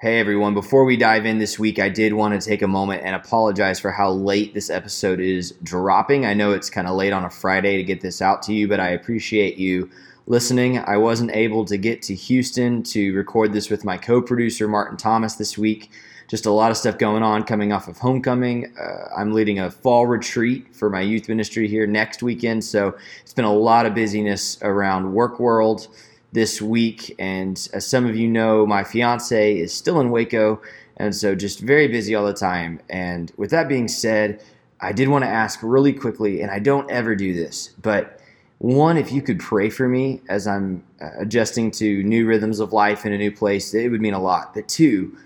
Hey everyone, before we dive in this week, I did want to take a moment and apologize for how late this episode is dropping. I know it's kind of late on a Friday to get this out to you, but I appreciate you listening. I wasn't able to get to Houston to record this with my co producer, Martin Thomas, this week. Just a lot of stuff going on coming off of homecoming. Uh, I'm leading a fall retreat for my youth ministry here next weekend, so it's been a lot of busyness around work world this week. And as some of you know, my fiance is still in Waco, and so just very busy all the time. And with that being said, I did want to ask really quickly, and I don't ever do this, but one, if you could pray for me as I'm uh, adjusting to new rhythms of life in a new place, it would mean a lot. But two,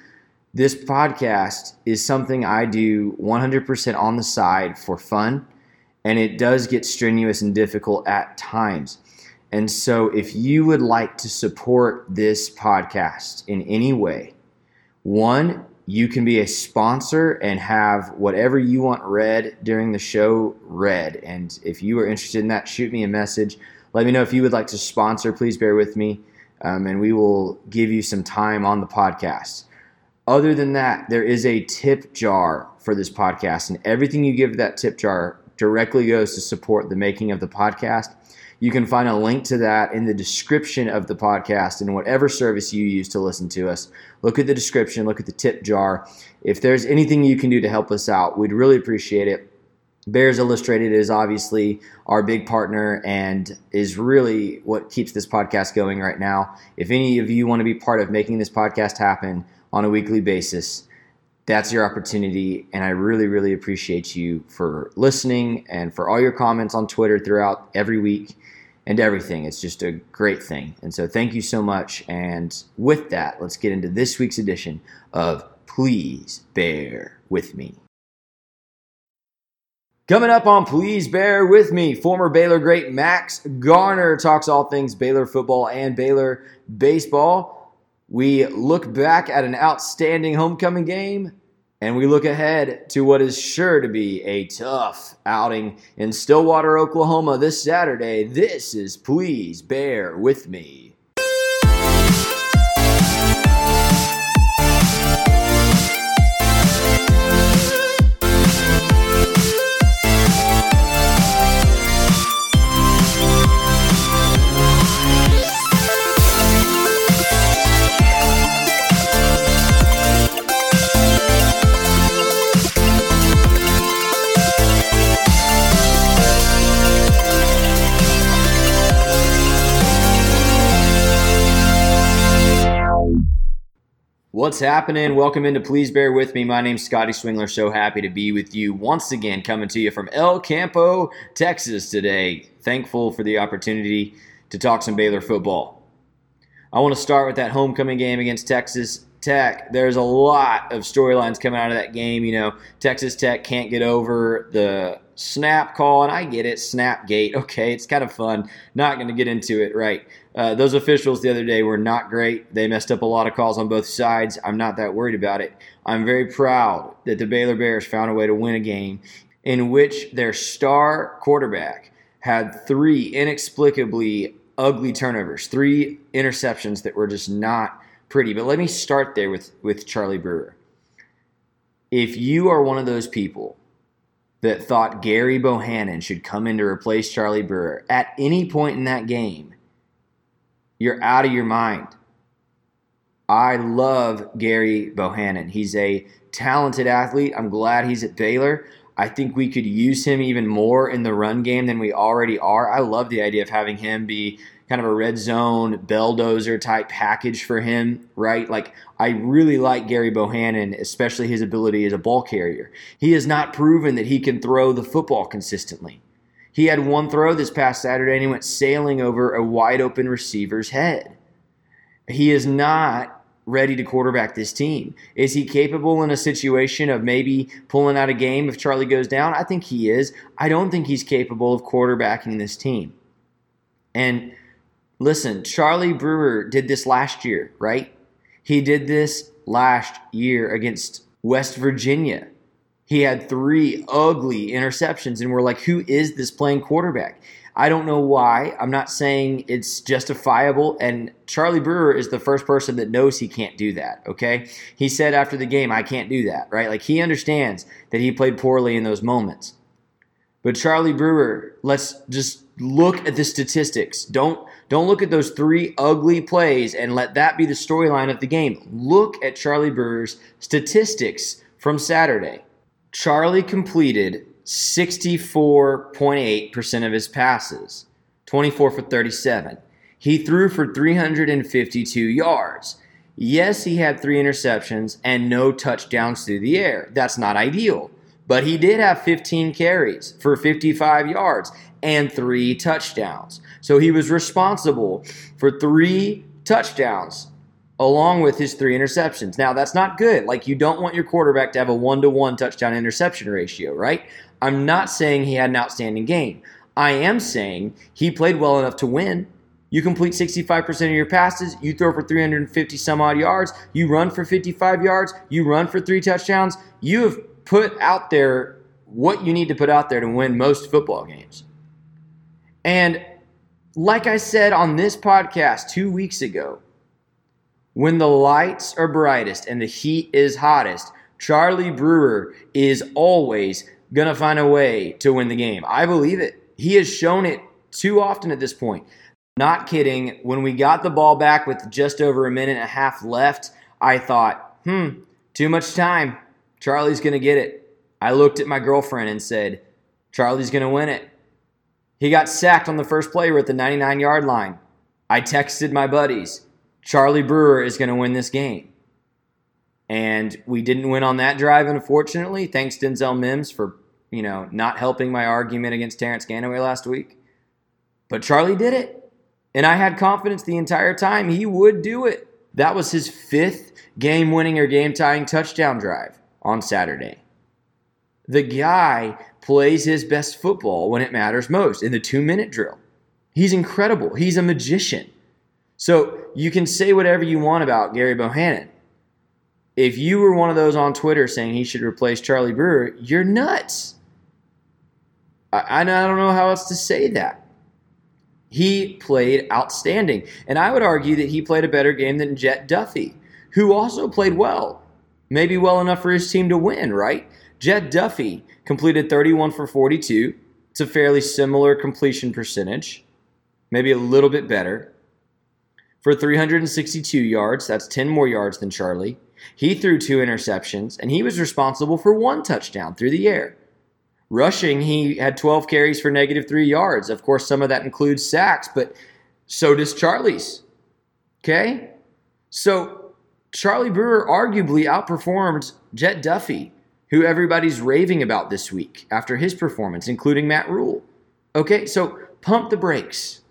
this podcast is something I do 100% on the side for fun, and it does get strenuous and difficult at times. And so, if you would like to support this podcast in any way, one, you can be a sponsor and have whatever you want read during the show read. And if you are interested in that, shoot me a message. Let me know if you would like to sponsor. Please bear with me, um, and we will give you some time on the podcast. Other than that, there is a tip jar for this podcast, and everything you give that tip jar directly goes to support the making of the podcast. You can find a link to that in the description of the podcast and whatever service you use to listen to us. Look at the description, look at the tip jar. If there's anything you can do to help us out, we'd really appreciate it. Bears Illustrated is obviously our big partner and is really what keeps this podcast going right now. If any of you want to be part of making this podcast happen on a weekly basis, that's your opportunity. And I really, really appreciate you for listening and for all your comments on Twitter throughout every week and everything. It's just a great thing. And so thank you so much. And with that, let's get into this week's edition of Please Bear With Me. Coming up on Please Bear With Me, former Baylor great Max Garner talks all things Baylor football and Baylor baseball. We look back at an outstanding homecoming game and we look ahead to what is sure to be a tough outing in Stillwater, Oklahoma this Saturday. This is Please Bear With Me. What's happening? Welcome into Please Bear With Me. My name's Scotty Swingler. So happy to be with you once again, coming to you from El Campo, Texas today. Thankful for the opportunity to talk some Baylor football. I want to start with that homecoming game against Texas Tech. There's a lot of storylines coming out of that game. You know, Texas Tech can't get over the snap call, and I get it, snap gate. Okay, it's kind of fun. Not going to get into it, right? Uh, those officials the other day were not great. They messed up a lot of calls on both sides. I'm not that worried about it. I'm very proud that the Baylor Bears found a way to win a game in which their star quarterback had three inexplicably ugly turnovers, three interceptions that were just not pretty. But let me start there with, with Charlie Brewer. If you are one of those people that thought Gary Bohanon should come in to replace Charlie Brewer at any point in that game, you're out of your mind. I love Gary Bohanon. He's a talented athlete. I'm glad he's at Baylor. I think we could use him even more in the run game than we already are. I love the idea of having him be kind of a red zone belldozer type package for him, right? Like I really like Gary Bohanon, especially his ability as a ball carrier. He has not proven that he can throw the football consistently. He had one throw this past Saturday and he went sailing over a wide open receiver's head. He is not ready to quarterback this team. Is he capable in a situation of maybe pulling out a game if Charlie goes down? I think he is. I don't think he's capable of quarterbacking this team. And listen, Charlie Brewer did this last year, right? He did this last year against West Virginia. He had three ugly interceptions, and we're like, who is this playing quarterback? I don't know why. I'm not saying it's justifiable. And Charlie Brewer is the first person that knows he can't do that, okay? He said after the game, I can't do that, right? Like he understands that he played poorly in those moments. But Charlie Brewer, let's just look at the statistics. Don't don't look at those three ugly plays and let that be the storyline of the game. Look at Charlie Brewer's statistics from Saturday. Charlie completed 64.8% of his passes, 24 for 37. He threw for 352 yards. Yes, he had three interceptions and no touchdowns through the air. That's not ideal. But he did have 15 carries for 55 yards and three touchdowns. So he was responsible for three touchdowns along with his three interceptions. Now, that's not good. Like, you don't want your quarterback to have a one to one touchdown interception ratio, right? I'm not saying he had an outstanding game. I am saying he played well enough to win. You complete 65% of your passes, you throw for 350 some odd yards, you run for 55 yards, you run for three touchdowns. You have put out there what you need to put out there to win most football games. And like I said on this podcast two weeks ago, when the lights are brightest and the heat is hottest, Charlie Brewer is always going to find a way to win the game. I believe it. He has shown it too often at this point. Not kidding. When we got the ball back with just over a minute and a half left, I thought, hmm, too much time. Charlie's going to get it. I looked at my girlfriend and said, Charlie's going to win it. He got sacked on the first play. We're at the 99 yard line. I texted my buddies. Charlie Brewer is going to win this game. And we didn't win on that drive, unfortunately. Thanks Denzel Mims for, you know, not helping my argument against Terrence Ganaway last week. But Charlie did it. And I had confidence the entire time he would do it. That was his fifth game winning or game tying touchdown drive on Saturday. The guy plays his best football when it matters most in the two minute drill. He's incredible. He's a magician. So you can say whatever you want about Gary Bohanon. If you were one of those on Twitter saying he should replace Charlie Brewer, you're nuts. I, I don't know how else to say that. He played outstanding. And I would argue that he played a better game than Jett Duffey, who also played well. Maybe well enough for his team to win, right? Jett Duffey completed 31 for 42. It's a fairly similar completion percentage, maybe a little bit better for 362 yards. That's 10 more yards than Charlie. He threw two interceptions, and he was responsible for one touchdown through the air. Rushing, he had 12 carries for negative three yards. Of course, some of that includes sacks, but so does Charlie's. Okay? So Charlie Brewer arguably outperformed Jett Duffey, who everybody's raving about this week after his performance, including Matt Rhule. Okay, so pump the brakes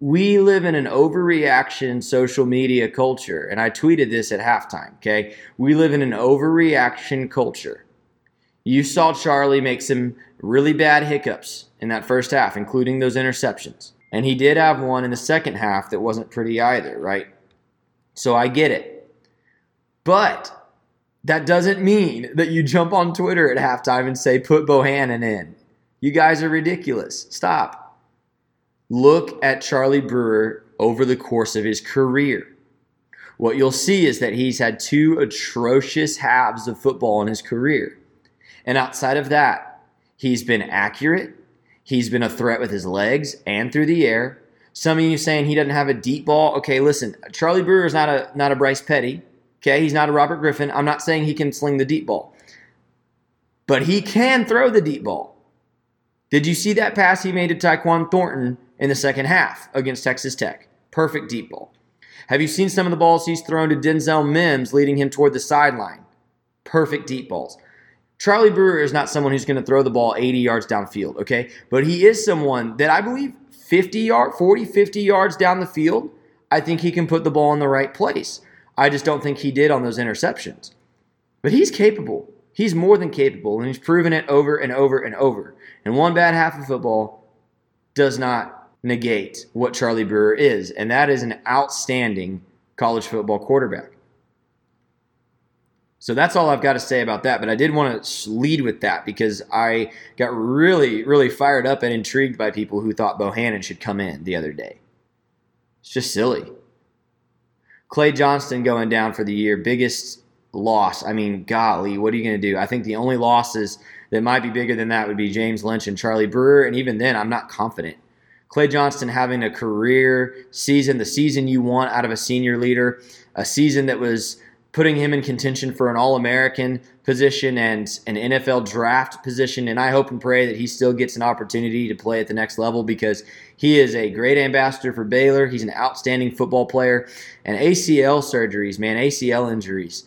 we live in an overreaction social media culture. And I tweeted this at halftime, okay? We live in an overreaction culture. You saw Charlie make some really bad hiccups in that first half, including those interceptions. And he did have one in the second half that wasn't pretty either, right? So I get it. But that doesn't mean that you jump on Twitter at halftime and say, put Bohanon in. You guys are ridiculous. Stop. Look at Charlie Brewer over the course of his career. What you'll see is that he's had two atrocious halves of football in his career. And outside of that, he's been accurate. He's been a threat with his legs and through the air. Some of you saying he doesn't have a deep ball. Okay, listen, Charlie Brewer is not a not a Bryce Petty. Okay, he's not a Robert Griffin. I'm not saying he can sling the deep ball. But he can throw the deep ball. Did you see that pass he made to Tyquan Thornton in the second half against Texas Tech. Perfect deep ball. Have you seen some of the balls he's thrown to Denzel Mims leading him toward the sideline? Perfect deep balls. Charlie Brewer is not someone who's going to throw the ball 80 yards downfield, okay? But he is someone that I believe 50 yard, 40, 50 yards down the field, I think he can put the ball in the right place. I just don't think he did on those interceptions. But he's capable. He's more than capable, and he's proven it over and over and over. And one bad half of football does not negate what Charlie Brewer is, and that is an outstanding college football quarterback. So that's all I've got to say about that. But I did want to lead with that because I got really, really fired up and intrigued by people who thought Bohanon should come in the other day. It's just silly. Clay Johnston going down for the year, biggest loss. I mean, golly, what are you going to do? I think the only losses that might be bigger than that would be James Lynch and Charlie Brewer. And even then, I'm not confident. Clay Johnston having a career season, the season you want out of a senior leader, a season that was putting him in contention for an All American position and an NFL draft position. And I hope and pray that he still gets an opportunity to play at the next level because he is a great ambassador for Baylor. He's an outstanding football player. And ACL surgeries, man, ACL injuries,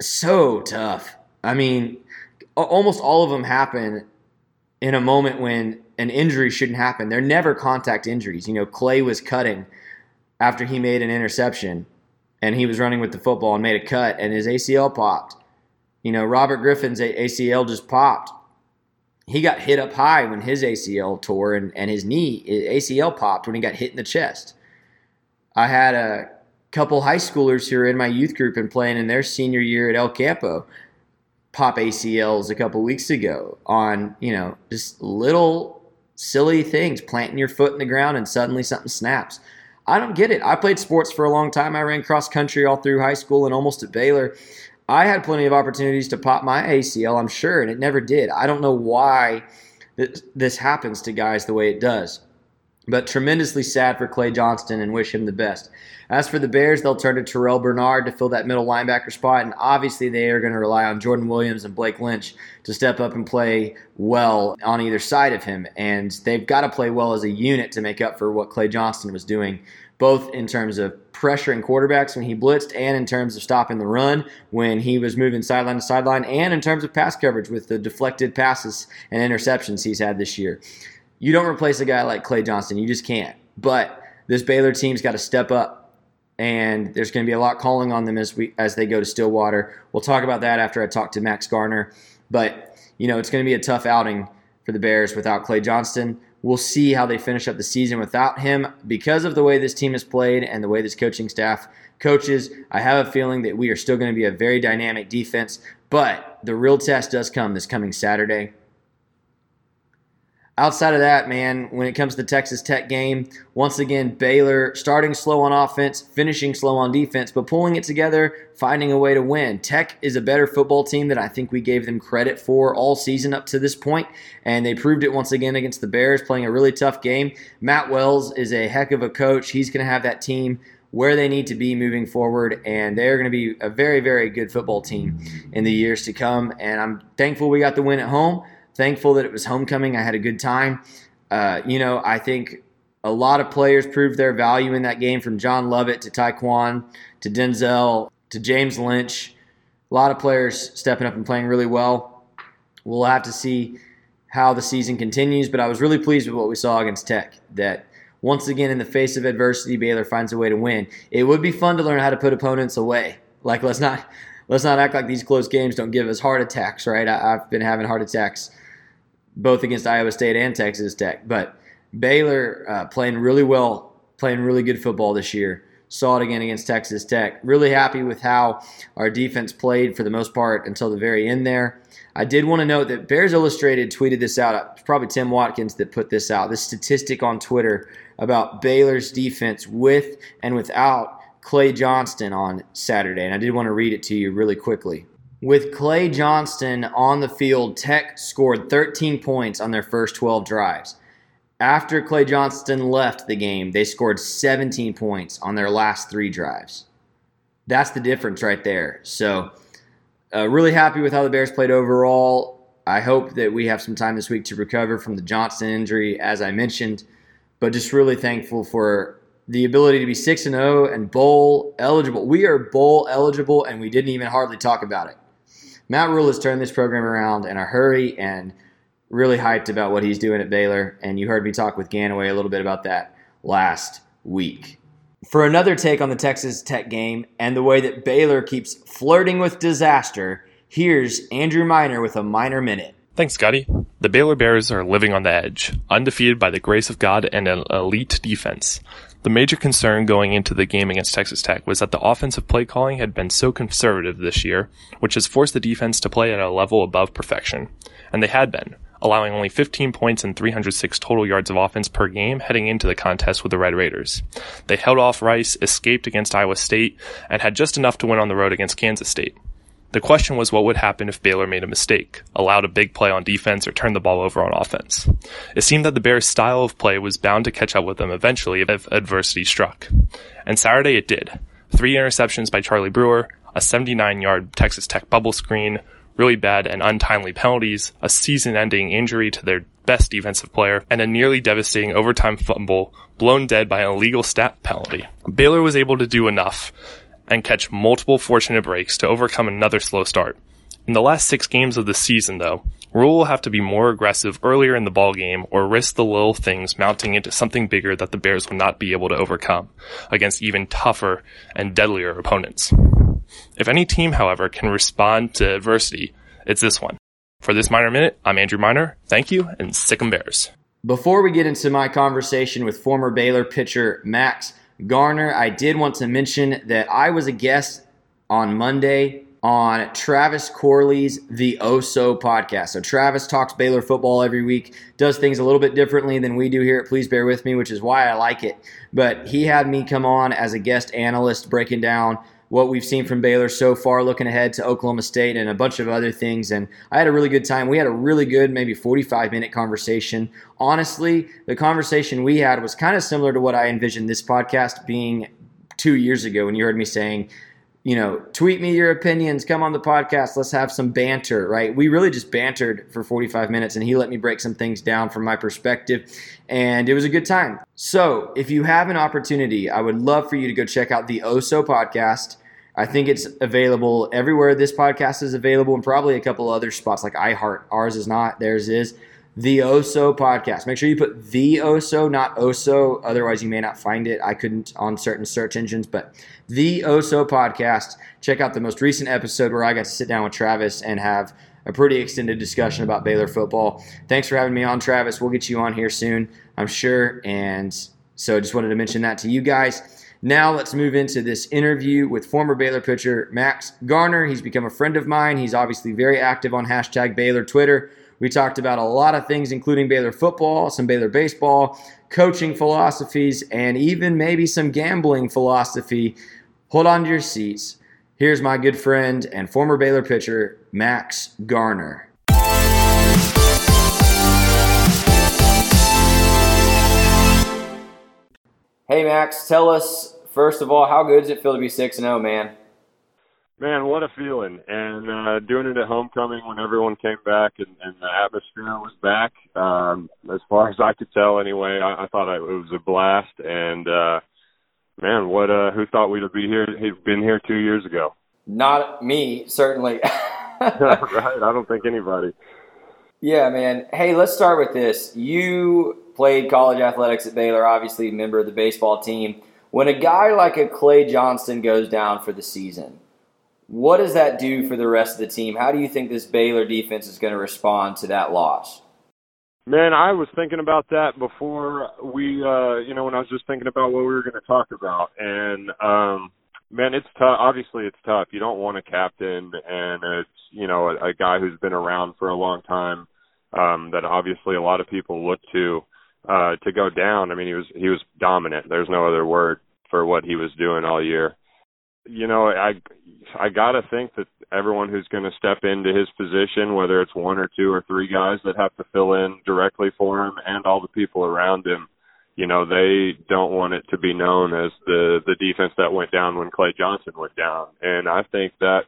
so tough. I mean, almost all of them happen in a moment when an injury shouldn't happen. They're never contact injuries. You know, Clay was cutting after he made an interception and he was running with the football and made a cut, and his ACL popped. You know, Robert Griffin's ACL just popped. He got hit up high when his ACL tore, and, and his knee ACL popped when he got hit in the chest. I had a couple high schoolers who were in my youth group and playing in their senior year at El Campo pop ACLs a couple weeks ago on, you know, just little silly things, planting your foot in the ground and suddenly something snaps. I don't get it. I played sports for a long time. I ran cross country all through high school and almost at Baylor. I had plenty of opportunities to pop my ACL, I'm sure, and it never did. I don't know why this happens to guys the way it does. But tremendously sad for Clay Johnston and wish him the best. As for the Bears, they'll turn to Terrell Bernard to fill that middle linebacker spot, and obviously they are going to rely on Jordan Williams and Blake Lynch to step up and play well on either side of him. And they've got to play well as a unit to make up for what Clay Johnston was doing, both in terms of pressuring quarterbacks when he blitzed and in terms of stopping the run when he was moving sideline to sideline, and in terms of pass coverage with the deflected passes and interceptions he's had this year. You don't replace a guy like Clay Johnston. You just can't. But this Baylor team's got to step up and there's going to be a lot calling on them as we as they go to Stillwater. We'll talk about that after I talk to Max Garner. But you know, it's going to be a tough outing for the Bears without Clay Johnston. We'll see how they finish up the season without him because of the way this team has played and the way this coaching staff coaches. I have a feeling that we are still going to be a very dynamic defense, but the real test does come this coming Saturday Outside of that, man, when it comes to the Texas Tech game, once again, Baylor starting slow on offense, finishing slow on defense, but pulling it together, finding a way to win. Tech is a better football team than I think we gave them credit for all season up to this point, and they proved it once again against the Bears, playing a really tough game. Matt Wells is a heck of a coach. He's going to have that team where they need to be moving forward, and they're going to be a very, very good football team in the years to come. And I'm thankful we got the win at home thankful that it was homecoming. I had a good time. Uh, you know, I think a lot of players proved their value in that game from John Lovett to Tyquan to Denzel to James Lynch. A lot of players stepping up and playing really well. We'll have to see how the season continues, but I was really pleased with what we saw against Tech. That once again, in the face of adversity, Baylor finds a way to win. It would be fun to learn how to put opponents away. Like let's not let's not act like these close games don't give us heart attacks, right? I, have been having heart attacks both against Iowa State and Texas Tech. But Baylor uh, playing really well, playing really good football this year. Saw it again against Texas Tech. Really happy with how our defense played for the most part until the very end there. I did want to note that Bears Illustrated tweeted this out. It's probably Tim Watkins that put this out. This statistic on Twitter about Baylor's defense with and without Clay Johnston on Saturday. And I did want to read it to you really quickly. With Clay Johnston on the field, Tech scored 13 points on their first 12 drives. After Clay Johnston left the game, they scored 17 points on their last three drives. That's the difference right there. So, uh, really happy with how the Bears played overall. I hope that we have some time this week to recover from the Johnston injury, as I mentioned, but just really thankful for the ability to be 6 and 0 and bowl eligible. We are bowl eligible, and we didn't even hardly talk about it. Matt Rhule has turned this program around in a hurry and really hyped about what he's doing at Baylor. And you heard me talk with Ganaway a little bit about that last week. For another take on the Texas Tech game and the way that Baylor keeps flirting with disaster, here's Andrew Miner with a Minor Minute. Thanks, Scotty. The Baylor Bears are living on the edge, undefeated by the grace of God and an elite defense. The major concern going into the game against Texas Tech was that the offensive play calling had been so conservative this year, which has forced the defense to play at a level above perfection. And they had been, allowing only 15 points and 306 total yards of offense per game heading into the contest with the Red Raiders. They held off Rice, escaped against Iowa State, and had just enough to win on the road against Kansas State. The question was what would happen if Baylor made a mistake, allowed a big play on defense, or turned the ball over on offense. It seemed that the Bears' style of play was bound to catch up with them eventually if adversity struck. And Saturday it did. Three interceptions by Charlie Brewer, a 79 yard Texas Tech bubble screen, really bad and untimely penalties, a season ending injury to their best defensive player, and a nearly devastating overtime fumble blown dead by an illegal stat penalty. Baylor was able to do enough and catch multiple fortunate breaks to overcome another slow start. In the last six games of the season, though, Rhule will have to be more aggressive earlier in the ball game or risk the little things mounting into something bigger that the Bears will not be able to overcome against even tougher and deadlier opponents. If any team, however, can respond to adversity, it's this one. For this Minor Minute, I'm Andrew Miner. Thank you, and sick 'em Bears. Before we get into my conversation with former Baylor pitcher Max Garner, I did want to mention that I was a guest on Monday on Travis Corley's The Oso podcast. So Travis talks Baylor football every week, does things a little bit differently than we do here at Please Bear With Me, which is why I like it. But he had me come on as a guest analyst breaking down what we've seen from Baylor so far, looking ahead to Oklahoma State and a bunch of other things. And I had a really good time. We had a really good, maybe 45 minute conversation. Honestly, the conversation we had was kind of similar to what I envisioned this podcast being two years ago when you heard me saying, you know, tweet me your opinions, come on the podcast, let's have some banter, right? We really just bantered for 45 minutes and he let me break some things down from my perspective and it was a good time. So, if you have an opportunity, I would love for you to go check out the Oso podcast. I think it's available everywhere this podcast is available and probably a couple other spots like iHeart. Ours is not, theirs is the Oso podcast. Make sure you put the Oso, not Oso. Otherwise, you may not find it. I couldn't on certain search engines, but the Oso podcast. Check out the most recent episode where I got to sit down with Travis and have a pretty extended discussion about Baylor football. Thanks for having me on, Travis. We'll get you on here soon, I'm sure. And so just wanted to mention that to you guys. Now let's move into this interview with former Baylor pitcher Max Garner. He's become a friend of mine. He's obviously very active on hashtag Baylor Twitter. We talked about a lot of things, including Baylor football, some Baylor baseball, coaching philosophies, and even maybe some gambling philosophy. Hold on to your seats. Here's my good friend and former Baylor pitcher, Max Garner. Hey, Max, tell us, first of all, how good does it feel to be 6 0, man? Man, what a feeling! And uh, doing it at homecoming when everyone came back and, and the atmosphere was back. Um, as far as I could tell, anyway, I, I thought it was a blast. And uh, man, what? Uh, who thought we'd be here? He'd been here two years ago. Not me, certainly. right? I don't think anybody. Yeah, man. Hey, let's start with this. You played college athletics at Baylor, obviously a member of the baseball team. When a guy like a Clay Johnston goes down for the season what does that do for the rest of the team? How do you think this Baylor defense is going to respond to that loss? Man, I was thinking about that before we, uh, you know, when I was just thinking about what we were going to talk about. And, um, man, it's tough. Obviously, it's tough. You don't want a captain and it's, you know, a, a guy who's been around for a long time, um, that obviously a lot of people look to, uh, to go down. I mean, he was, he was dominant. There's no other word for what he was doing all year you know, I I gotta think that everyone who's going to step into his position, whether it's one or two or three guys that have to fill in directly for him, and all the people around him, you know, they don't want it to be known as the the defense that went down when Clay Johnston went down, and I think that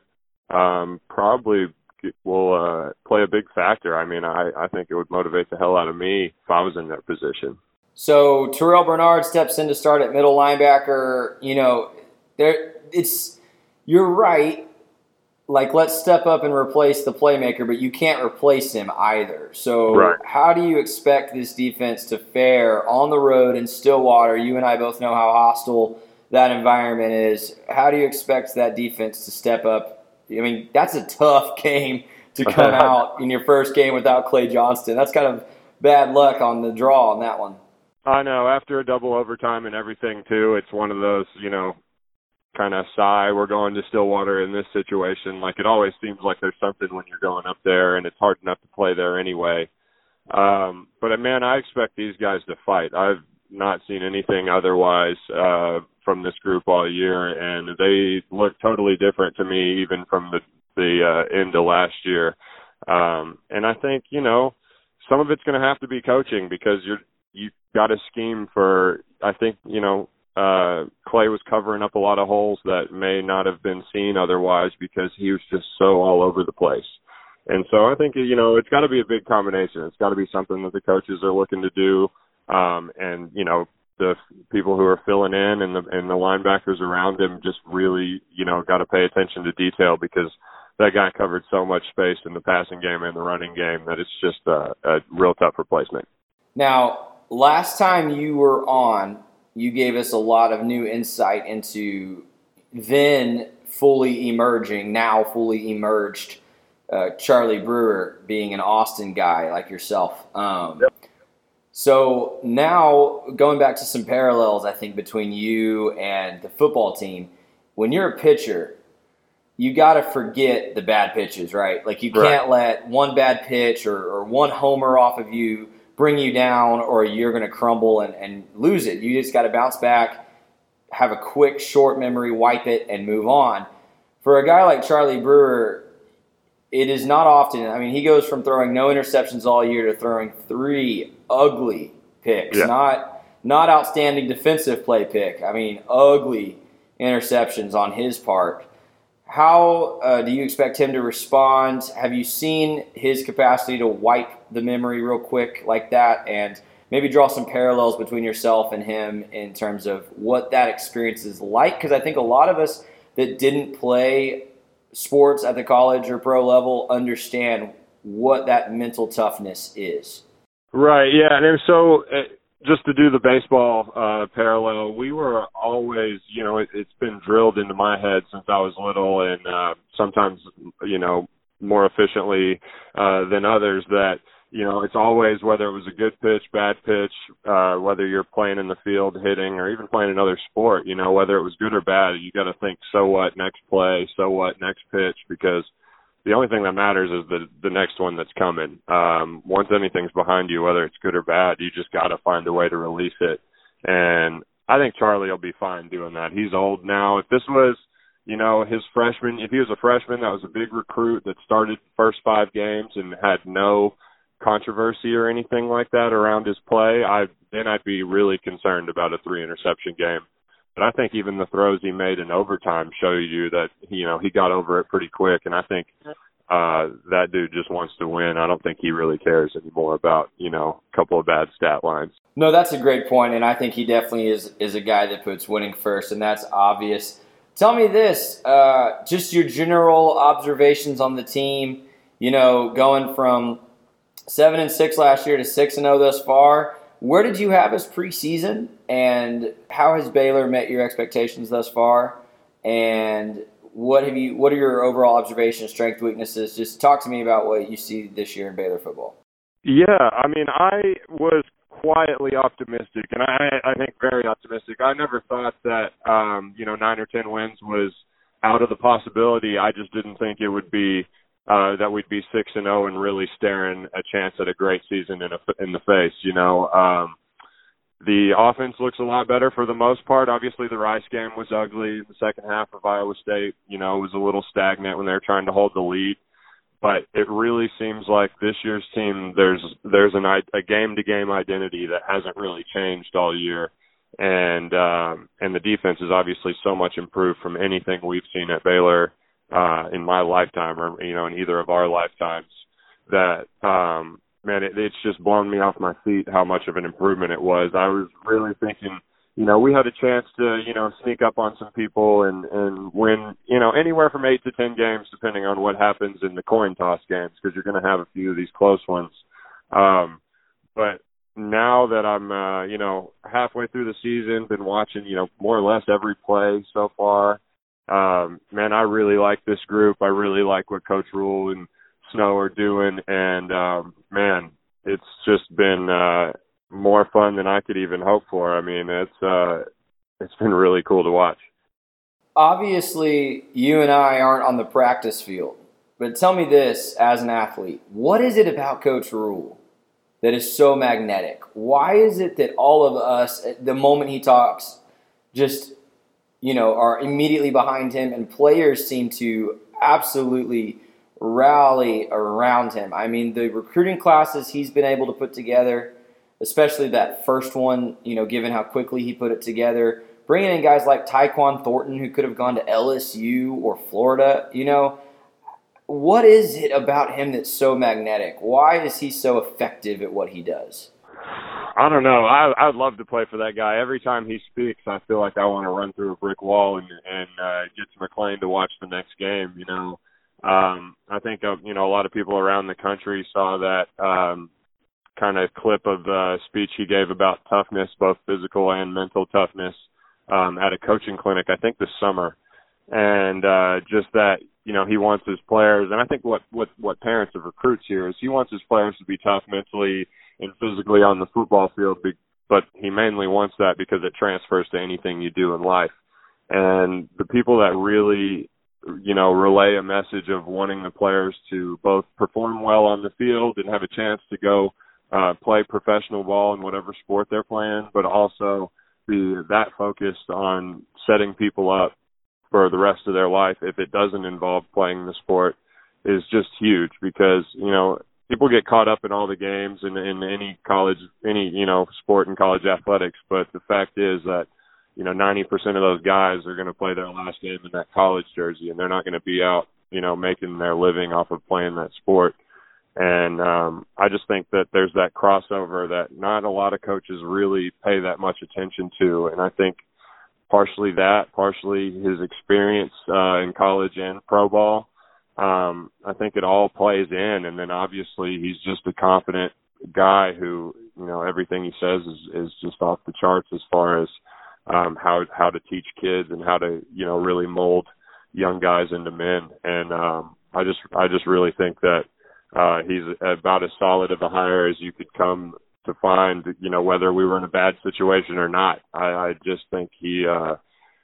um probably will uh play a big factor. I mean, I I think it would motivate the hell out of me if I was in that position. So Terrell Bernard steps in to start at middle linebacker. You know, there it's you're right. Like let's step up and replace the playmaker, but you can't replace him either. So right. how do you expect this defense to fare on the road in Stillwater? You and I both know how hostile that environment is. How do you expect that defense to step up? I mean, that's a tough game to come out in your first game without Clay Johnston. That's kind of bad luck on the draw on that one. I know. After a double overtime and everything too, it's one of those, you know, kind of sigh. We're going to Stillwater in this situation. Like it always seems like there's something when you're going up there, and it's hard enough to play there anyway. Um, but man, I expect these guys to fight. I've not seen anything otherwise uh, from this group all year, and they look totally different to me, even from the the uh, end of last year. Um, and I think you know some of it's going to have to be coaching because you're you got a scheme for. I think you know uh, Clay was covering up a lot of holes that may not have been seen otherwise because he was just so all over the place. And so I think you know it's got to be a big combination. It's got to be something that the coaches are looking to do, um, and you know the people who are filling in and the and the linebackers around him just really you know got to pay attention to detail because that guy covered so much space in the passing game and the running game that it's just a, a real tough replacement. Now, last time you were on, you gave us a lot of new insight into then fully emerging, now fully emerged uh, Charlie Brewer being an Austin guy like yourself. Um, yep. So now going back to some parallels, I think between you and the football team, when you're a pitcher, you got to forget the bad pitches, right? Like you can't right. let one bad pitch or, or, one homer off of you bring you down, or you're going to crumble and, and lose it. You just got to bounce back, have a quick, short memory, wipe it, and move on. For a guy like Charlie Brewer, it is not often. I mean, he goes from throwing no interceptions all year to throwing three ugly picks. Yeah. Not not outstanding defensive play pick. I mean, ugly interceptions on his part. How uh, do you expect him to respond? Have you seen his capacity to wipe the memory real quick like that, and maybe draw some parallels between yourself and him in terms of what that experience is like? Because I think a lot of us that didn't play sports at the college or pro level understand what that mental toughness is. Right. Yeah. And so, uh, just to do the baseball uh, parallel, we were always, you know, it, it's been drilled into my head since I was little, and uh, sometimes, you know, more efficiently uh, than others that you know, it's always whether it was a good pitch, bad pitch, uh, whether you're playing in the field, hitting, or even playing another sport, you know, whether it was good or bad, you got to think, so what, next play, so what, next pitch, because the only thing that matters is the the next one that's coming. Um, once anything's behind you, whether it's good or bad, you just got to find a way to release it. And I think Charlie will be fine doing that. He's old now. If this was, you know, his freshman, if he was a freshman that was a big recruit that started first five games and had no controversy or anything like that around his play, I then I'd be really concerned about a three interception game. But I think even the throws he made in overtime show you that you know he got over it pretty quick, and I think uh that dude just wants to win. I don't think he really cares anymore about you know a couple of bad stat lines. No, that's a great point, and I think he definitely is is a guy that puts winning first, and that's obvious. Tell me this, uh, just your general observations on the team. You know, going from seven and six last year to six and zero oh thus far. Where did you have us preseason, and how has Baylor met your expectations thus far? And what have you? What are your overall observations, strength, weaknesses? Just talk to me about what you see this year in Baylor football. Yeah, I mean, I was quietly optimistic, and I, I think very optimistic. I never thought that um, you know nine or ten wins was out of the possibility. I just didn't think it would be uh, that we'd be six and zero oh and really staring a chance at a great season in a, in the face. You know, um, the offense looks a lot better for the most part. Obviously, the Rice game was ugly. The second half of Iowa State, you know, was a little stagnant when they were trying to hold the lead. But it really seems like this year's team there's there's an a game to game identity that hasn't really changed all year, and um, and the defense is obviously so much improved from anything we've seen at Baylor uh, in my lifetime or you know in either of our lifetimes that um, man it, it's just blown me off my feet how much of an improvement it was. I was really thinking you know we had a chance to you know sneak up on some people and and win you know anywhere from eight to ten games depending on what happens in the coin toss games because you're going to have a few of these close ones. Um, but now that I'm uh, you know halfway through the season, been watching you know more or less every play so far um, man, I really like this group. I really like what Coach Rhule and Snow are doing, and um, man, it's just been uh, more fun than I could even hope for. I mean, it's uh, it's been really cool to watch. Obviously, you and I aren't on the practice field, but tell me this as an athlete: what is it about Coach Rhule that is so magnetic? Why is it that all of us, the moment he talks, just you know, are immediately behind him, and players seem to absolutely rally around him. I mean, the recruiting classes he's been able to put together, especially that first one, you know, given how quickly he put it together, bringing in guys like Tyquan Thornton, who could have gone to LSU or Florida, you know, what is it about him that's so magnetic? Why is he so effective at what he does? I don't know. I I'd love to play for that guy. Every time he speaks, I feel like I want to run through a brick wall and and uh, get to McLane to watch the next game. You know, um, I think uh, you know a lot of people around the country saw that um, kind of clip of the speech he gave about toughness, both physical and mental toughness, um, at a coaching clinic. I think this summer, and uh, just that you know he wants his players, and I think what what what parents of recruits here is he wants his players to be tough mentally and physically on the football field, but he mainly wants that because it transfers to anything you do in life. And the people that really, you know, relay a message of wanting the players to both perform well on the field and have a chance to go uh, play professional ball in whatever sport they're playing, but also be that focused on setting people up for the rest of their life if it doesn't involve playing the sport is just huge because you know people get caught up in all the games in in any college any you know sport in college athletics but the fact is that you know 90% of those guys are going to play their last game in that college jersey and they're not going to be out you know making their living off of playing that sport. And um I just think that there's that crossover that not a lot of coaches really pay that much attention to and I think partially that partially his experience uh in college and pro ball um, I think it all plays in, and then obviously he's just a confident guy who, you know, everything he says is is just off the charts as far as um, how how to teach kids and how to, you know, really mold young guys into men. And um, I just I just really think that uh, he's about as solid of a hire as you could come to find. You know, whether we were in a bad situation or not, I, I just think he. uh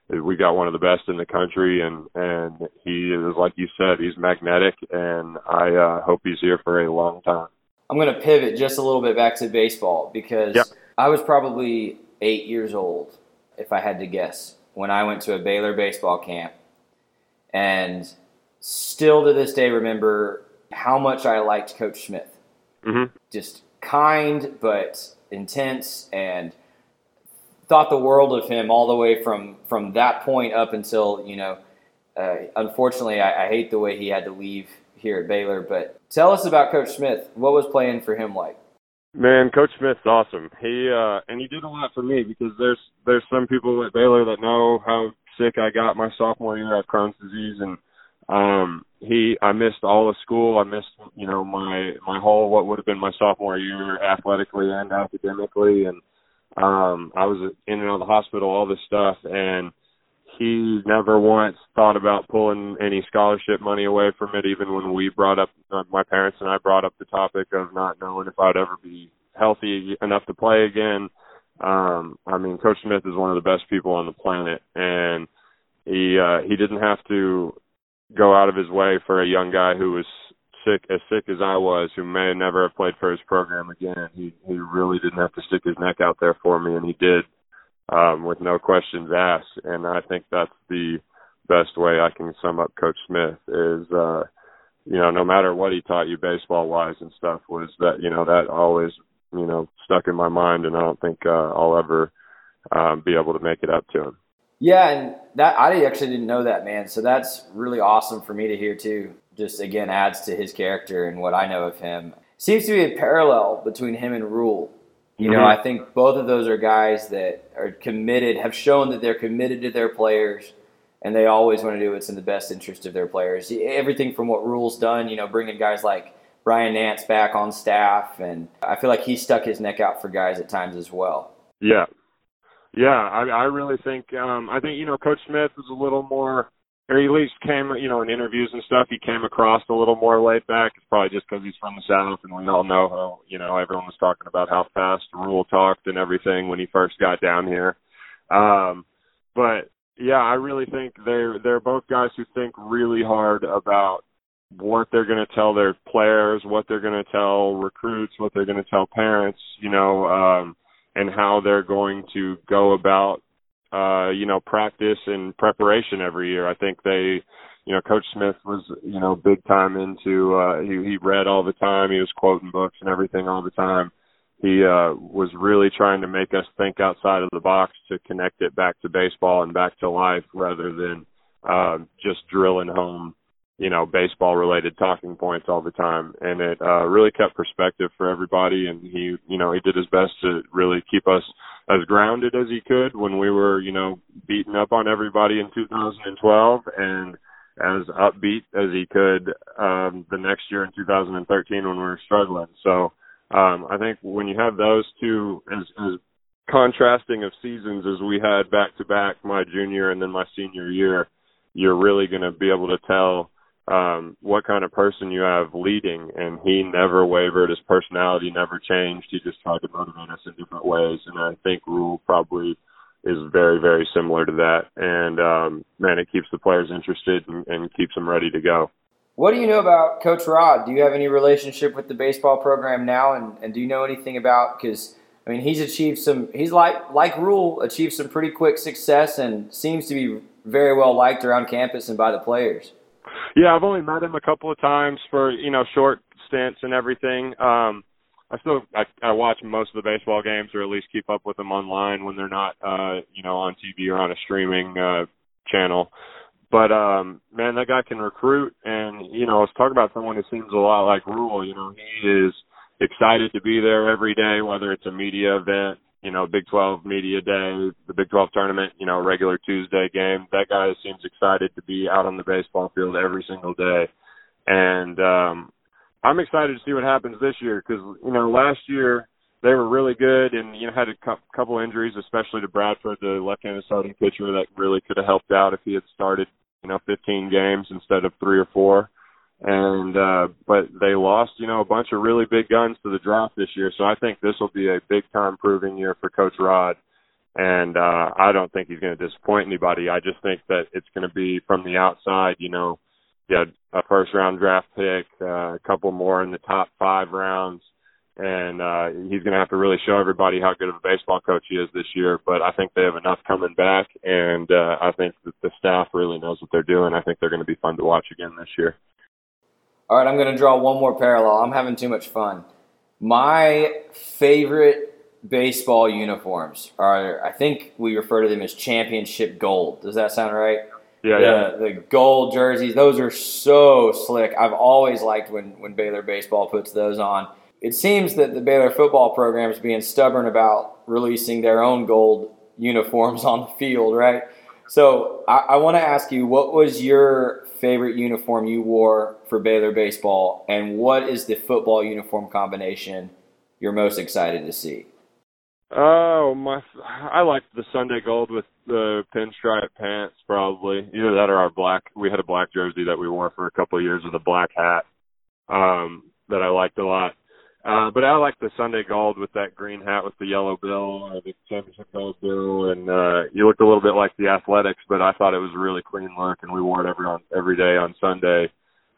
we got one of the best in the country and and he is like you said he's magnetic and i uh hope he's here for a long time i'm going to pivot just a little bit back to baseball because yep. i was probably eight years old if i had to guess when i went to a baylor baseball camp and still to this day remember how much i liked coach smith mm-hmm. just kind but intense and thought the world of him all the way from from that point up until you know. Uh, unfortunately, I, I hate the way he had to leave here at Baylor. But tell us about Coach Smith. What was playing for him like? Man, Coach Smith's awesome. He uh and he did a lot for me because there's there's some people at Baylor that know how sick I got my sophomore year. Had Crohn's disease and um he I missed all of school. I missed, you know, my my whole what would have been my sophomore year athletically and academically and um, I was in and out of the hospital, all this stuff, and he never once thought about pulling any scholarship money away from it. Even when we brought up, uh, my parents and I brought up the topic of not knowing if I'd ever be healthy enough to play again. Um, I mean, Coach Smith is one of the best people on the planet, and he uh, he didn't have to go out of his way for a young guy who was sick as sick as I was, who may never have played for his program again, he he really didn't have to stick his neck out there for me, and he did um, with no questions asked. And I think that's the best way I can sum up Coach Smith is, uh, you know, no matter what he taught you baseball wise and stuff, was that you know that always you know stuck in my mind, and I don't think uh, I'll ever um, be able to make it up to him. Yeah, and that I actually didn't know that man. So that's really awesome for me to hear too just again adds to his character and what I know of him. Seems to be a parallel between him and Rhule. You mm-hmm. know, I think both of those are guys that are committed, have shown that they're committed to their players, and they always want to do what's in the best interest of their players. Everything from what Rhule's done, you know, bringing guys like Brian Nance back on staff, and I feel like he stuck his neck out for guys at times as well. Yeah, yeah, I, I really think um, I think you know Coach Smith was a little more or at least came, you know, in interviews and stuff, he came across a little more laid back. It's probably just because he's from the South, and we all know how, you know, everyone was talking about how fast Rhule talked and everything when he first got down here. Um, but yeah, I really think they're they're both guys who think really hard about what they're going to tell their players, what they're going to tell recruits, what they're going to tell parents, you know, um, and how they're going to go about, uh, you know, practice and preparation every year. I think they, you know, Coach Smith was, you know, big time into, uh, he, he read all the time. He was quoting books and everything all the time. He, uh, was really trying to make us think outside of the box to connect it back to baseball and back to life rather than, uh, just drilling home you know baseball related talking points all the time. And it uh really kept perspective for everybody. And he you know he did his best to really keep us as grounded as he could when we were you know beating up on everybody in 2012 and as upbeat as he could um the next year in 2013 when we were struggling. So um I think when you have those two as as contrasting of seasons as we had back to back my junior and then my senior year you're really going to be able to tell um, what kind of person you have leading. And he never wavered. His personality never changed. He just tried to motivate us in different ways. And I think Rhule probably is very, very similar to that. And um, man, it keeps the players interested and, and keeps them ready to go. What do you know about Coach Rod? Do you have any relationship with the baseball program now? And, and do you know anything about because I mean he's achieved some he's like like Rhule achieved some pretty quick success and seems to be very well liked around campus and by the players. Yeah, I've only met him a couple of times for you know short stints and everything. Um, I still I, I watch most of the baseball games, or at least keep up with them online when they're not uh, you know on TV or on a streaming uh, channel. But um, man, that guy can recruit, and you know, let's talk about someone who seems a lot like Rhule. You know, he is excited to be there every day, whether it's a media event you know, Big 12 media day, the Big 12 tournament, you know, regular Tuesday game. That guy seems excited to be out on the baseball field every single day. And um I'm excited to see what happens this year cuz you know, last year they were really good and you know had a cu- couple injuries especially to Bradford, the left-handed starting pitcher that really could have helped out if he had started, you know, 15 games instead of 3 or 4 and uh but they lost you know a bunch of really big guns to the draft this year. So i think this will be a big time proving year for coach rod. And uh i don't think he's going to disappoint anybody. I just think that it's going to be from the outside you know had a first round draft pick uh, a couple more in the top five rounds. And uh he's going to have to really show everybody how good of a baseball coach he is this year. But i think they have enough coming back. And uh i think that the staff really knows what they're doing. I think they're going to be fun to watch again this year all right, I'm going to draw one more parallel. I'm having too much fun. My favorite baseball uniforms are, I think we refer to them as championship gold. Does that sound right? Yeah, the, yeah. The gold jerseys, those are so slick. I've always liked when, when Baylor Baseball puts those on. It seems that the Baylor football program is being stubborn about releasing their own gold uniforms on the field, right? So I, I want to ask you, what was your favorite uniform you wore for Baylor baseball, and what is the football uniform combination you're most excited to see? Oh my! I like the Sunday gold with the pinstripe pants, probably either that or our black. We had a black jersey that we wore for a couple of years with a black hat um, that I liked a lot. Uh, but I like the Sunday gold with that green hat with the yellow bill, or the championship gold bill, and uh, you looked a little bit like the Athletics, but I thought it was a really clean look, and we wore it every on every day on Sunday,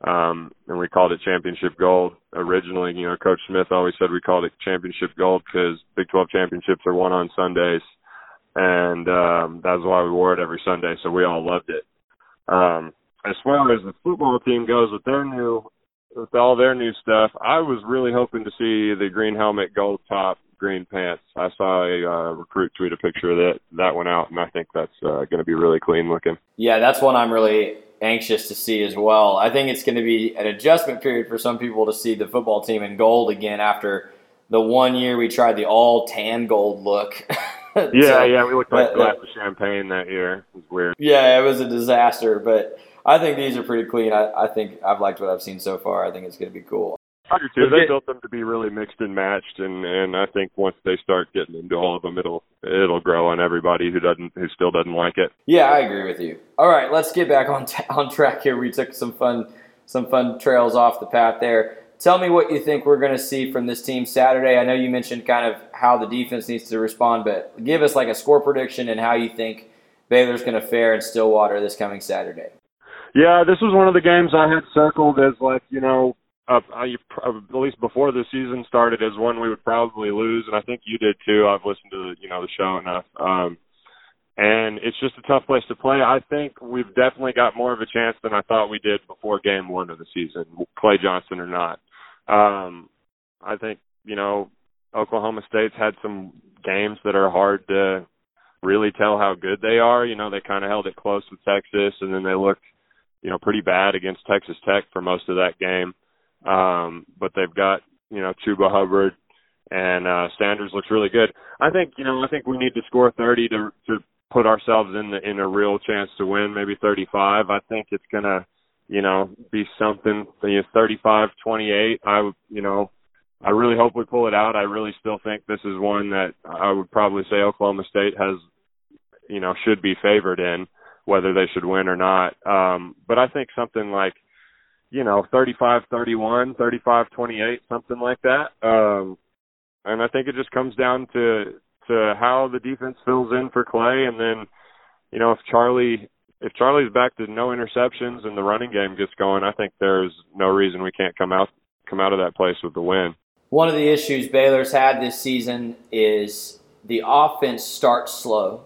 um, and we called it championship gold originally. You know, Coach Smith always said we called it championship gold because Big 12 championships are won on Sundays, and um, that's why we wore it every Sunday. So we all loved it. Um, as far as the football team goes with their new with all their new stuff. I was really hoping to see the green helmet, gold top, green pants. I saw a uh, recruit tweet a picture of that that went out, and I think that's uh, going to be really clean looking. Yeah, that's one I'm really anxious to see as well. I think it's going to be an adjustment period for some people to see the football team in gold again after the one year we tried the all tan gold look. yeah, so, yeah, we looked like glass of champagne that year. It was weird. Yeah, it was a disaster, but I think these are pretty clean. I, I think I've liked what I've seen so far. I think it's going to be cool. I do too. They get, built them to be really mixed and matched, and and I think once they start getting into all of them, it'll it'll grow on everybody who doesn't who still doesn't like it. Yeah, I agree with you. All right, let's get back on t- on track here. We took some fun some fun trails off the path there. Tell me what you think we're going to see from this team Saturday. I know you mentioned kind of how the defense needs to respond, but give us like a score prediction and how you think Baylor's going to fare in Stillwater this coming Saturday. Yeah, this was one of the games I had circled as like you know, uh, I, at least before the season started, as one we would probably lose, and I think you did too. I've listened to you know the show enough, um, and it's just a tough place to play. I think we've definitely got more of a chance than I thought we did before Game One of the season, Clay Johnston or not. Um, I think you know Oklahoma State's had some games that are hard to really tell how good they are. You know, they kind of held it close with Texas, and then they looked you know, pretty bad against Texas Tech for most of that game. Um, but they've got, you know, Chuba Hubbard and uh Sanders looks really good. I think, you know, I think we need to score 30 to to put ourselves in the in a real chance to win, maybe 35. I think it's going to, you know, be something, you know, 35 28. I you know, I really hope we pull it out. I really still think this is one that I would probably say Oklahoma State has you know, should be favored in whether they should win or not. Um, but I think something like, you know, 35 31, 35 28, something like that. Um, and I think it just comes down to to how the defense fills in for Clay, and then, you know, if Charlie if Charlie's back to no interceptions and the running game gets going, I think there's no reason we can't come out come out of that place with the win. One of the issues Baylor's had this season is the offense starts slow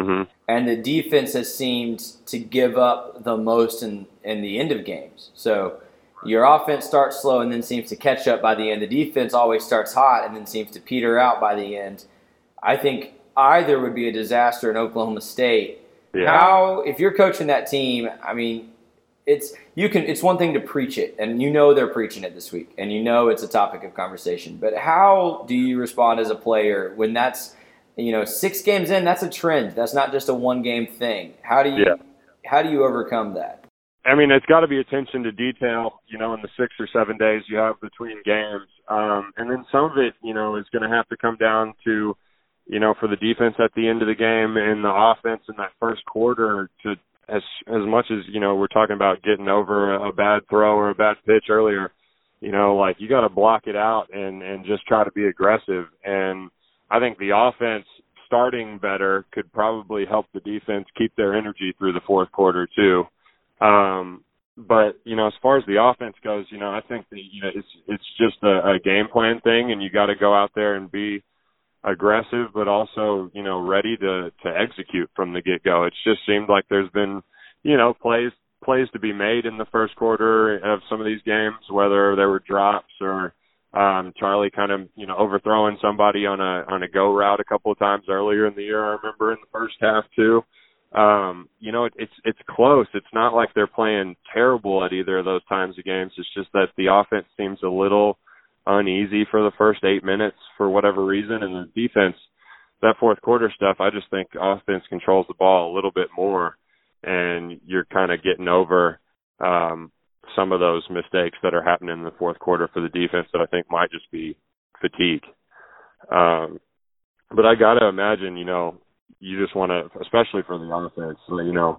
Mm-hmm. And the defense has seemed to give up the most in, in the end of games. So your offense starts slow and then seems to catch up by the end. The defense always starts hot and then seems to peter out by the end. I think either would be a disaster in Oklahoma State. Yeah. How, if you're coaching that team, I mean, it's you can. It's one thing to preach it, and you know they're preaching it this week, and you know it's a topic of conversation. But how do you respond as a player when that's you know, six games in, that's a trend. That's not just a one game thing. How do you yeah. how do you overcome that? I mean, it's got to be attention to detail, you know, in the six or seven days you have between games. Um, and then some of it, you know, is going to have to come down to, you know, for the defense at the end of the game and the offense in that first quarter to as as much as you know we're talking about getting over a bad throw or a bad pitch earlier, you know, like you got to block it out and and just try to be aggressive and I think the offense starting better could probably help the defense keep their energy through the fourth quarter too. Um, but you know, as far as the offense goes, you know, I think that you know it's it's just a, a game plan thing, and you got to go out there and be aggressive, but also you know ready to to execute from the get go. It's just seemed like there's been you know plays plays to be made in the first quarter of some of these games, whether there were drops or um, Charlie kind of, you know, overthrowing somebody on a on a go route a couple of times earlier in the year. I remember in the first half too. Um, you know, it, it's it's close. It's not like they're playing terrible at either of those times of games. It's just that the offense seems a little uneasy for the first eight minutes for whatever reason, and the defense, that fourth quarter stuff. I just think offense controls the ball a little bit more, and you're kind of getting over um, some of those mistakes that are happening in the fourth quarter for the defense that I think might just be fatigue. Um, but I got to imagine, you know, you just want to, especially for the offense, you know,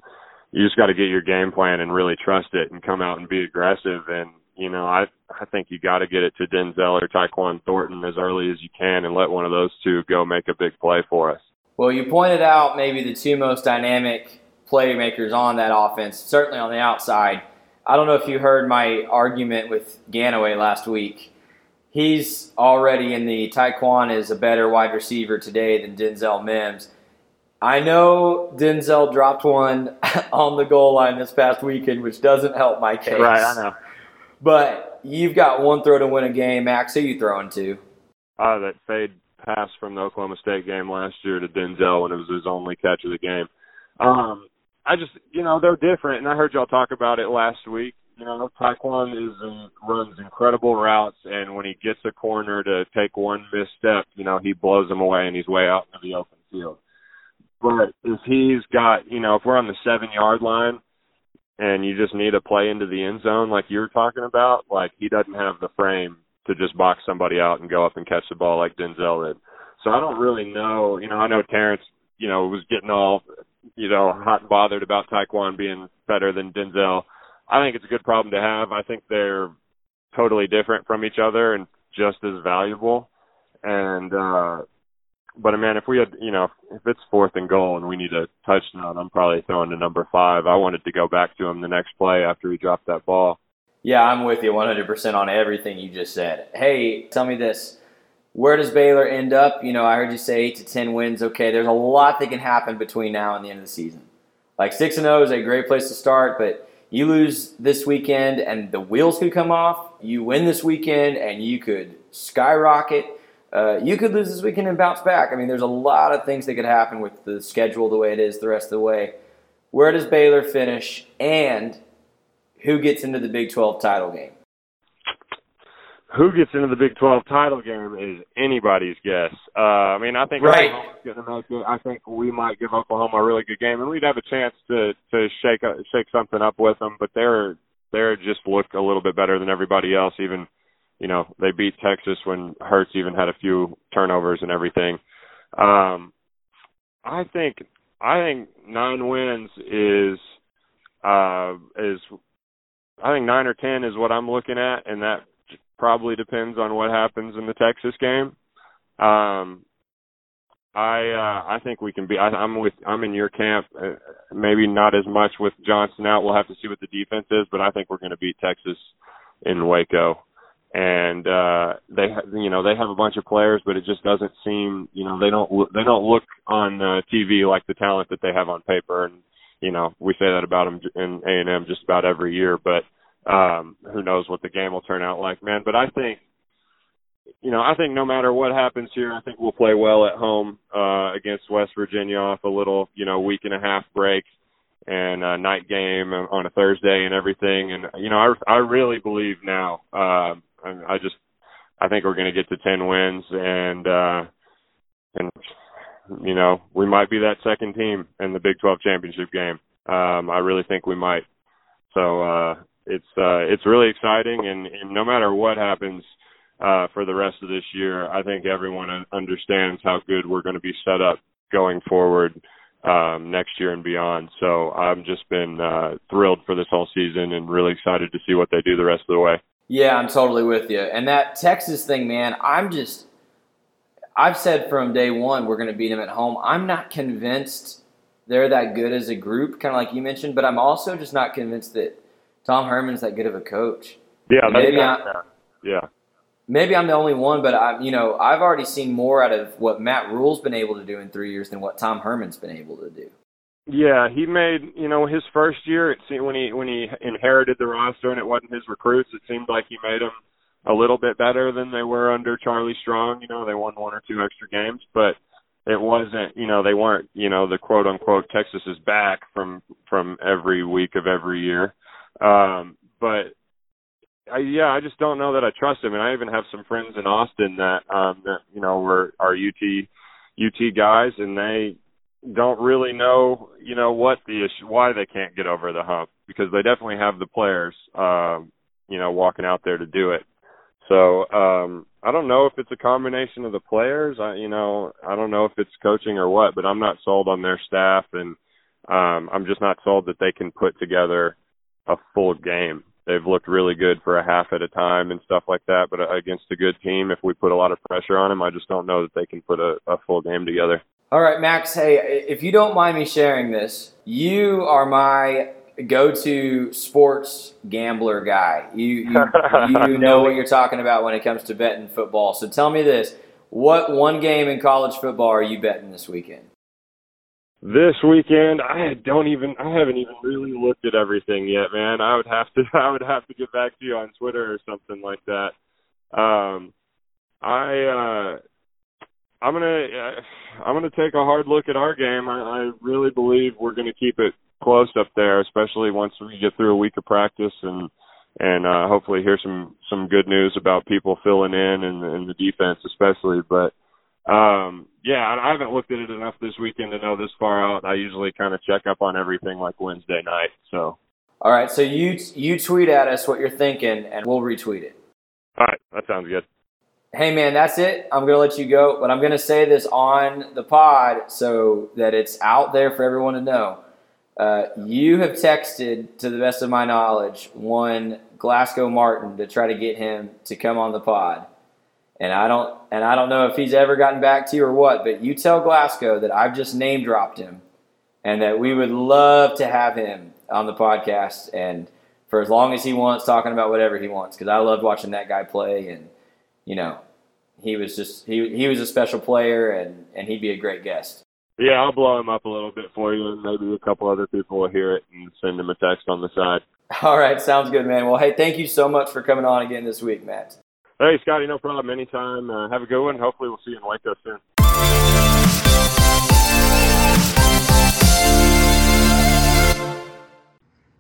you just got to get your game plan and really trust it and come out and be aggressive. And you know, I I think you got to get it to Denzel or Tyquan Thornton as early as you can and let one of those two go make a big play for us. Well, you pointed out maybe the two most dynamic playmakers on that offense, certainly on the outside. I don't know if you heard my argument with Ganaway last week. He's already in the Tyquan is a better wide receiver today than Denzel Mims. I know Denzel dropped one on the goal line this past weekend, which doesn't help my case. Right, I know. But you've got one throw to win a game. Max, who you throwing to? Uh, that fade pass from the Oklahoma State game last year to Denzel when it was his only catch of the game. Um, I just, you know, they're different, and I heard y'all talk about it last week. You know, Tyquan is uh, runs incredible routes, and when he gets a corner to take one misstep, you know, he blows them away, and he's way out into the open field. But if he's got, you know, if we're on the seven yard line, and you just need a play into the end zone like you were talking about, like he doesn't have the frame to just box somebody out and go up and catch the ball like Denzel did. So I don't really know. You know, I know Terrance, you know, was getting all, you know, hot and bothered about Tyquan being better than Denzel. I think it's a good problem to have. I think they're totally different from each other and just as valuable. And uh but man, if we had, you know, if it's fourth and goal and we need a touchdown, I'm probably throwing to number five. I wanted to go back to him the next play after he dropped that ball. Yeah, I'm with you 100% on everything you just said. Hey, tell me this. Where does Baylor end up? You know, I heard you say eight to 10 wins. Okay, there's a lot that can happen between now and the end of the season. Like 6 and 0 is a great place to start, but you lose this weekend and the wheels could come off. You win this weekend and you could skyrocket uh, you could lose this weekend and bounce back. I mean, there's a lot of things that could happen with the schedule the way it is the rest of the way. Where does Baylor finish, and who gets into the Big 12 title game? Who gets into the Big 12 title game is anybody's guess. Uh, I mean, I think right. Oklahoma's going to I think we might give Oklahoma a really good game, and we'd have a chance to to shake shake something up with them. But they're they're just look a little bit better than everybody else, even you know, they beat Texas when Hurts even had a few turnovers and everything. Um, I think I think nine wins is uh, is I think nine or ten is what I'm looking at, and that probably depends on what happens in the Texas game. Um, I uh, I think we can be. I, I'm with. I'm in your camp. Uh, maybe not as much with Johnston out. We'll have to see what the defense is, but I think we're going to beat Texas in Waco and uh they you know they have a bunch of players but it just doesn't seem you know they don't they don't look on uh, TV like the talent that they have on paper and you know we say that about them in A&M just about every year but um who knows what the game will turn out like man but I think you know I think no matter what happens here I think we'll play well at home uh against West Virginia off a little you know week and a half break and a night game on a Thursday and everything and you know I I really believe now uh, I, I just I think we're going to get to 10 wins and uh and you know, we might be that second team in the Big 12 championship game. Um I really think we might. So uh it's uh it's really exciting and, and no matter what happens uh for the rest of this year, I think everyone understands how good we're going to be set up going forward um next year and beyond. So I've just been uh thrilled for this whole season and really excited to see what they do the rest of the way. Yeah, I'm totally with you. And that Texas thing, man, I'm just. I've said from day one we're going to beat them at home. I'm not convinced they're that good as a group, kind of like you mentioned, but I'm also just not convinced that Tom Herman's that good of a coach. Yeah, maybe I'm, yeah. Maybe I'm the only one, but I, you know, I've already seen more out of what Matt Rhule's been able to do in three years than what Tom Herman's been able to do. Yeah, he made you know his first year. It seemed when he when he inherited the roster and it wasn't his recruits. It seemed like he made them a little bit better than they were under Charlie Strong. You know, they won one or two extra games, but it wasn't. You know, they weren't. You know, the quote unquote Texas is back from from every week of every year. Um, but I, yeah, I just don't know that I trust him. And I even have some friends in Austin that um that you know were are UT UT guys, and they don't really know, you know, what the issue, why they can't get over the hump because they definitely have the players, um, you know, walking out there to do it. So um, I don't know if it's a combination of the players. I, you know, I don't know if it's coaching or what, but I'm not sold on their staff, and um, I'm just not sold that they can put together a full game. They've looked really good for a half at a time and stuff like that, but against a good team, if we put a lot of pressure on them, I just don't know that they can put a, a full game together. All right, Max. Hey, if you don't mind me sharing this, you are my go-to sports gambler guy. You you, you know what you're talking about when it comes to betting football. So tell me this: what one game in college football are you betting this weekend? This weekend, I don't even I haven't even really looked at everything yet, man. I would have to I would have to get back to you on Twitter or something like that. Um I uh I'm gonna uh, I'm gonna take a hard look at our game. I, I really believe we're gonna keep it close up there, especially once we get through a week of practice and and uh, hopefully hear some some good news about people filling in and, and the defense especially. But um yeah, I, I haven't looked at it enough this weekend to know this far out. I usually kind of check up on everything like Wednesday night. So All right, so you you tweet at us what you're thinking, and we'll retweet it. All right, that sounds good. Hey man, that's it. I'm gonna let you go, but I'm gonna say this on the pod so that it's out there for everyone to know. Uh, you have texted, to the best of my knowledge, one Glasco Martin to try to get him to come on the pod, and I don't and I don't know if he's ever gotten back to you or what. But you tell Glasco that I've just name dropped him, and that we would love to have him on the podcast and for as long as he wants, talking about whatever he wants. Because I loved watching that guy play and you know, he was just he he was a special player and and he'd be a great guest. Yeah, I'll blow him up a little bit for you, and maybe a couple other people will hear it and send him a text on the side. All right, sounds good, man. Well, hey, thank you so much for coming on again this week, Matt. Hey, Scotty, no problem. Anytime. Uh, have a good one. Hopefully, we'll see you in Waco soon.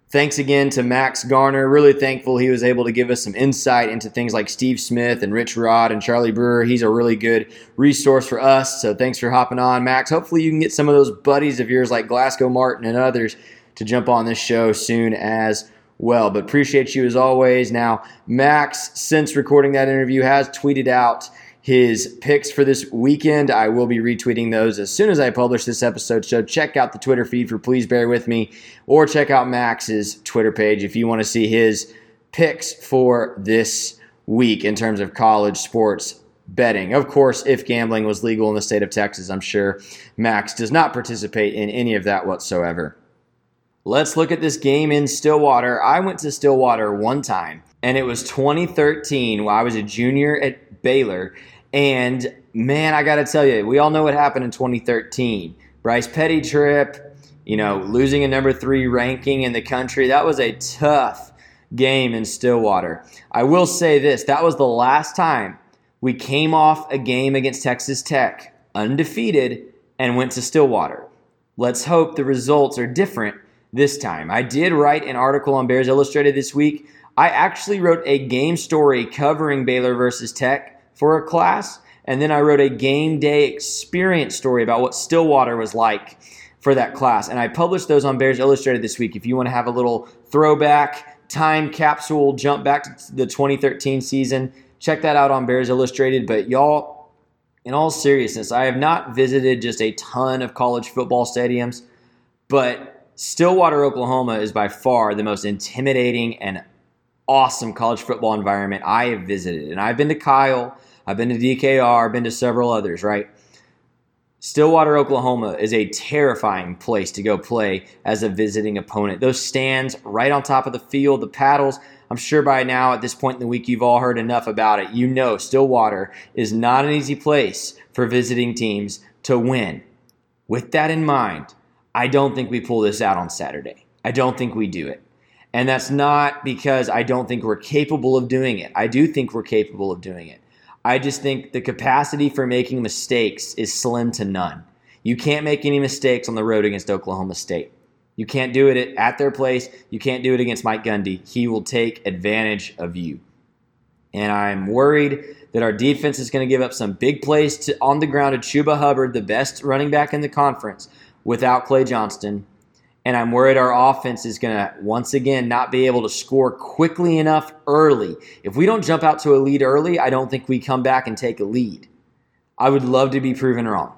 Thanks again to Max Garner. Really thankful he was able to give us some insight into things like Steve Smith and Rich Rod and Charlie Brewer. He's a really good resource for us. So thanks for hopping on, Max. Hopefully, you can get some of those buddies of yours like Glasco Martin and others to jump on this show soon as well. But appreciate you as always. Now, Max, since recording that interview, has tweeted out his picks for this weekend. I will be retweeting those as soon as I publish this episode. So check out the Twitter feed for Please Bear With Me or check out Max's Twitter page if you want to see his picks for this week in terms of college sports betting. Of course, if gambling was legal in the state of Texas, I'm sure Max does not participate in any of that whatsoever. Let's look at this game in Stillwater. I went to Stillwater one time, and it was 2013 while I was a junior at Baylor. And man, I got to tell you, we all know what happened in 2013. Bryce Petty trip, you know, losing a number three ranking in the country. That was a tough game in Stillwater. I will say this that was the last time we came off a game against Texas Tech undefeated and went to Stillwater. Let's hope the results are different this time. I did write an article on Bears Illustrated this week. I actually wrote a game story covering Baylor versus Tech for a class, and then I wrote a game day experience story about what Stillwater was like for that class. And I published those on Bears Illustrated this week. If you want to have a little throwback time capsule jump back to the 2013 season, check that out on Bears Illustrated. But y'all, in all seriousness, I have not visited just a ton of college football stadiums, but Stillwater, Oklahoma is by far the most intimidating and awesome college football environment I have visited. And I've been to Kyle, I've been to DKR, I've been to several others, right? Stillwater, Oklahoma is a terrifying place to go play as a visiting opponent. Those stands right on top of the field, the paddles. I'm sure by now, at this point in the week, you've all heard enough about it. You know, Stillwater is not an easy place for visiting teams to win. With that in mind, I don't think we pull this out on Saturday. I don't think we do it. And that's not because I don't think we're capable of doing it. I do think we're capable of doing it. I just think the capacity for making mistakes is slim to none. You can't make any mistakes on the road against Oklahoma State. You can't do it at their place. You can't do it against Mike Gundy. He will take advantage of you. And I'm worried that our defense is going to give up some big plays to, on the ground to Chuba Hubbard, the best running back in the conference, without Clay Johnston. And I'm worried our offense is going to once again not be able to score quickly enough early. If we don't jump out to a lead early, I don't think we come back and take a lead. I would love to be proven wrong.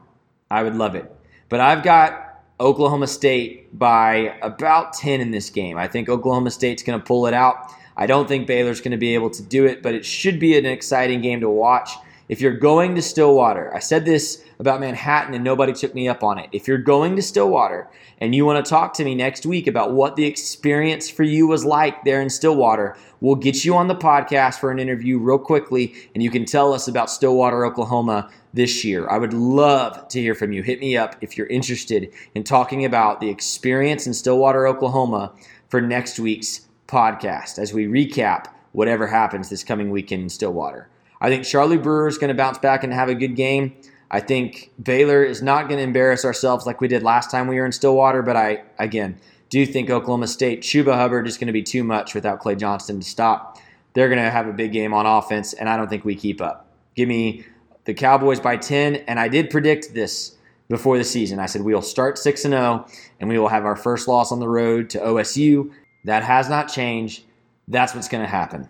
I would love it. But I've got Oklahoma State by about 10 in this game. I think Oklahoma State's going to pull it out. I don't think Baylor's going to be able to do it, but it should be an exciting game to watch. If you're going to Stillwater, I said this about Manhattan and nobody took me up on it. If you're going to Stillwater and you want to talk to me next week about what the experience for you was like there in Stillwater, we'll get you on the podcast for an interview real quickly and you can tell us about Stillwater, Oklahoma this year. I would love to hear from you. Hit me up if you're interested in talking about the experience in Stillwater, Oklahoma for next week's podcast as we recap whatever happens this coming weekend in Stillwater. I think Charlie Brewer is going to bounce back and have a good game. I think Baylor is not going to embarrass ourselves like we did last time we were in Stillwater, but I, again, do think Oklahoma State, Chuba Hubbard is going to be too much without Clay Johnston to stop. They're going to have a big game on offense, and I don't think we keep up. Give me the Cowboys by 10, and I did predict this before the season. I said we'll start 6 and 0, and we will have our first loss on the road to OSU, That has not changed. That's what's going to happen.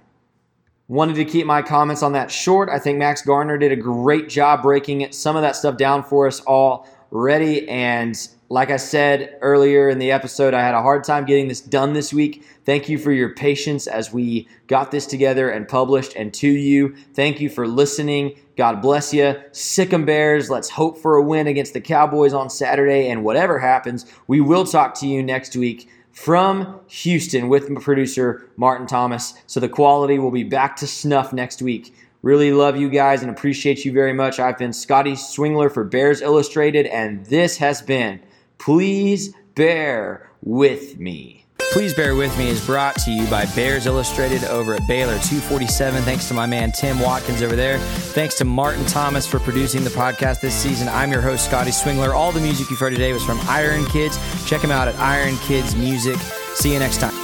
Wanted to keep my comments on that short. I think Max Garner did a great job breaking some of that stuff down for us already. And like I said earlier in the episode, I had a hard time getting this done this week. Thank you for your patience as we got this together and published. And to you, thank you for listening. God bless you. Sic 'em Bears. Let's hope for a win against the Cowboys on Saturday. And whatever happens, we will talk to you next week from Houston with producer Martin Thomas. So the quality will be back to snuff next week. Really love you guys and appreciate you very much. I've been Scotty Swingler for Bears Illustrated, and this has been Please Bear With Me. Please Bear With Me is brought to you by Bears Illustrated over at Baylor 247. Thanks to my man Tim Watkins over there. Thanks to Martin Thomas for producing the podcast this season. I'm your host, Scotty Swingler. All the music you've heard today was from Iron Kids. Check them out at Iron Kids Music. See you next time.